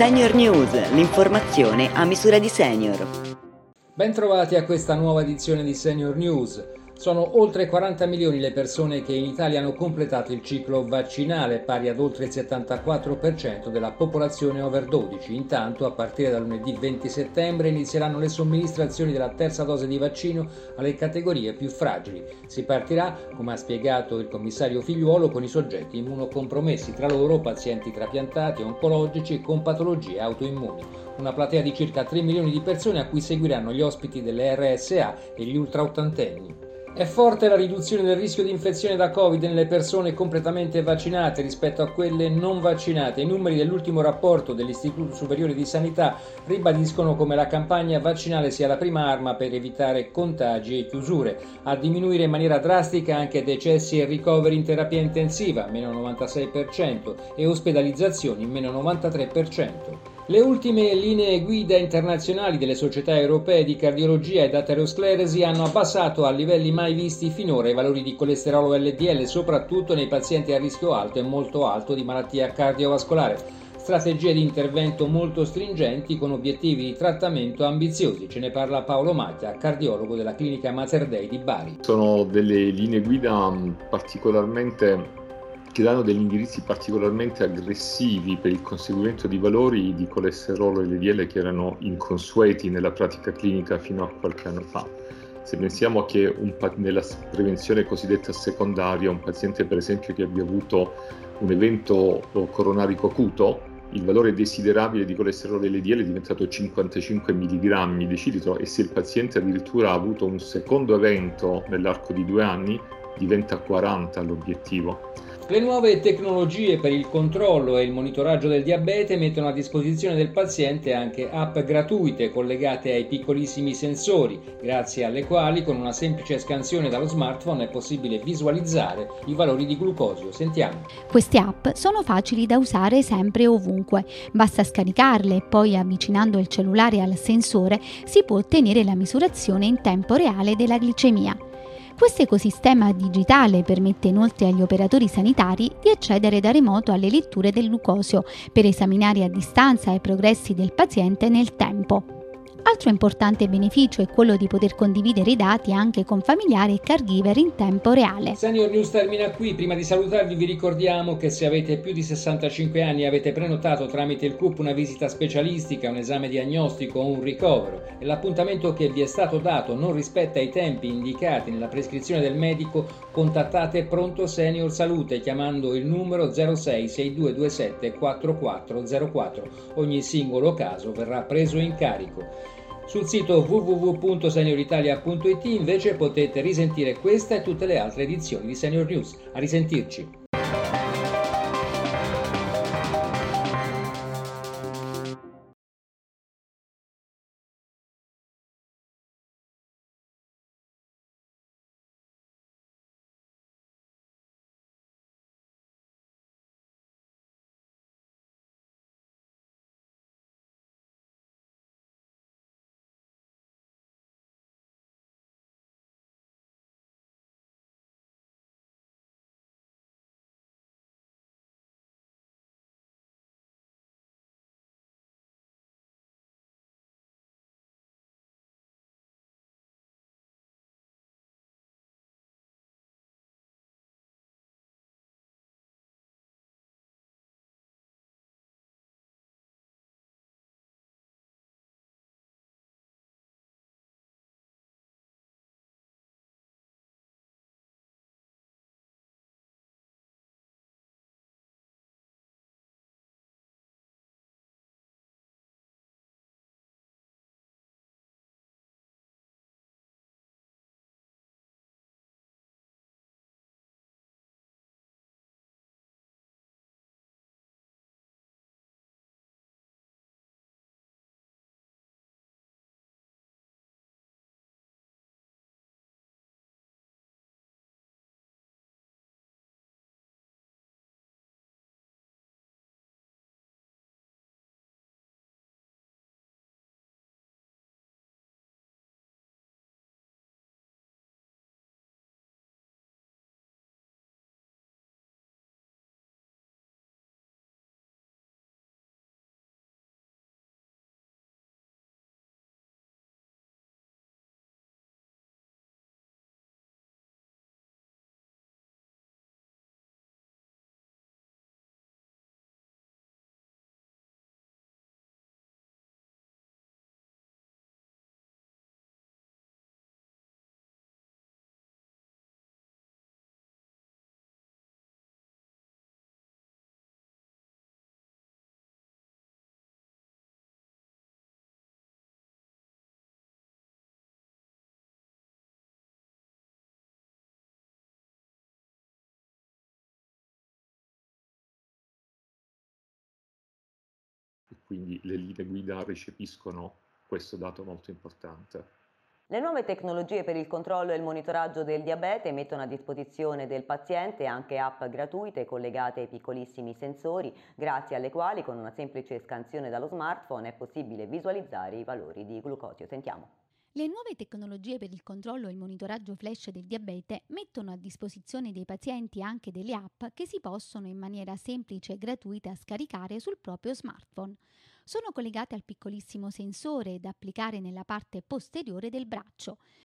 Senior News, l'informazione a misura di senior. Bentrovati a questa nuova edizione di Senior News. Sono oltre 40 milioni le persone che in Italia hanno completato il ciclo vaccinale, pari ad oltre il 74% della popolazione over 12. Intanto, a partire da lunedì 20 settembre, inizieranno le somministrazioni della terza dose di vaccino alle categorie più fragili. Si partirà, come ha spiegato il commissario Figliuolo, con i soggetti immunocompromessi, tra loro pazienti trapiantati, oncologici e con patologie autoimmuni. Una platea di circa 3 milioni di persone a cui seguiranno gli ospiti delle RSA e gli ultraottantenni. È forte la riduzione del rischio di infezione da Covid nelle persone completamente vaccinate rispetto a quelle non vaccinate. I numeri dell'ultimo rapporto dell'Istituto Superiore di Sanità ribadiscono come la campagna vaccinale sia la prima arma per evitare contagi e chiusure. A diminuire in maniera drastica anche decessi e ricoveri in terapia intensiva, meno 96%, e ospedalizzazioni, meno 93%. Le ultime linee guida internazionali delle società europee di cardiologia ed aterosclerosi hanno abbassato a livelli mai visti finora i valori di colesterolo LDL, soprattutto nei pazienti a rischio alto e molto alto di malattia cardiovascolare. Strategie di intervento molto stringenti con obiettivi di trattamento ambiziosi. Ce ne parla Paolo Macchia, cardiologo della clinica Mater Dei di Bari. Sono delle linee guida particolarmente che danno degli indirizzi particolarmente aggressivi per il conseguimento di valori di colesterolo e LDL che erano inconsueti nella pratica clinica fino a qualche anno fa. Se pensiamo che un, nella prevenzione cosiddetta secondaria, un paziente per esempio che abbia avuto un evento coronarico acuto, il valore desiderabile di colesterolo LDL è diventato 55 mg decilitro e se il paziente addirittura ha avuto un secondo evento nell'arco di due anni, diventa 40 l'obiettivo. Le nuove tecnologie per il controllo e il monitoraggio del diabete mettono a disposizione del paziente anche app gratuite collegate ai piccolissimi sensori, grazie alle quali con una semplice scansione dallo smartphone è possibile visualizzare i valori di glucosio. Sentiamo. Queste app sono facili da usare sempre e ovunque. Basta scaricarle e poi avvicinando il cellulare al sensore si può ottenere la misurazione in tempo reale della glicemia. Questo ecosistema digitale permette inoltre agli operatori sanitari di accedere da remoto alle letture del glucosio per esaminare a distanza i progressi del paziente nel tempo. Altro importante beneficio è quello di poter condividere i dati anche con familiari e caregiver in tempo reale. Senior News termina qui. Prima di salutarvi vi ricordiamo che se avete più di 65 anni e avete prenotato tramite il CUP una visita specialistica, un esame diagnostico o un ricovero e l'appuntamento che vi è stato dato non rispetta i tempi indicati nella prescrizione del medico, contattate Pronto Senior Salute chiamando il numero 06 6227 4404. Ogni singolo caso verrà preso in carico. Sul sito www.senioritalia.it invece potete risentire questa e tutte le altre edizioni di Senior News. A risentirci! Quindi le linee guida recepiscono questo dato molto importante. Le nuove tecnologie per il controllo e il monitoraggio del diabete mettono a disposizione del paziente anche app gratuite collegate ai piccolissimi sensori, grazie alle quali con una semplice scansione dallo smartphone è possibile visualizzare i valori di glucosio. Sentiamo. Le nuove tecnologie per il controllo e il monitoraggio flash del diabete mettono a disposizione dei pazienti anche delle app che si possono in maniera semplice e gratuita scaricare sul proprio smartphone. Sono collegate al piccolissimo sensore da applicare nella parte posteriore del braccio.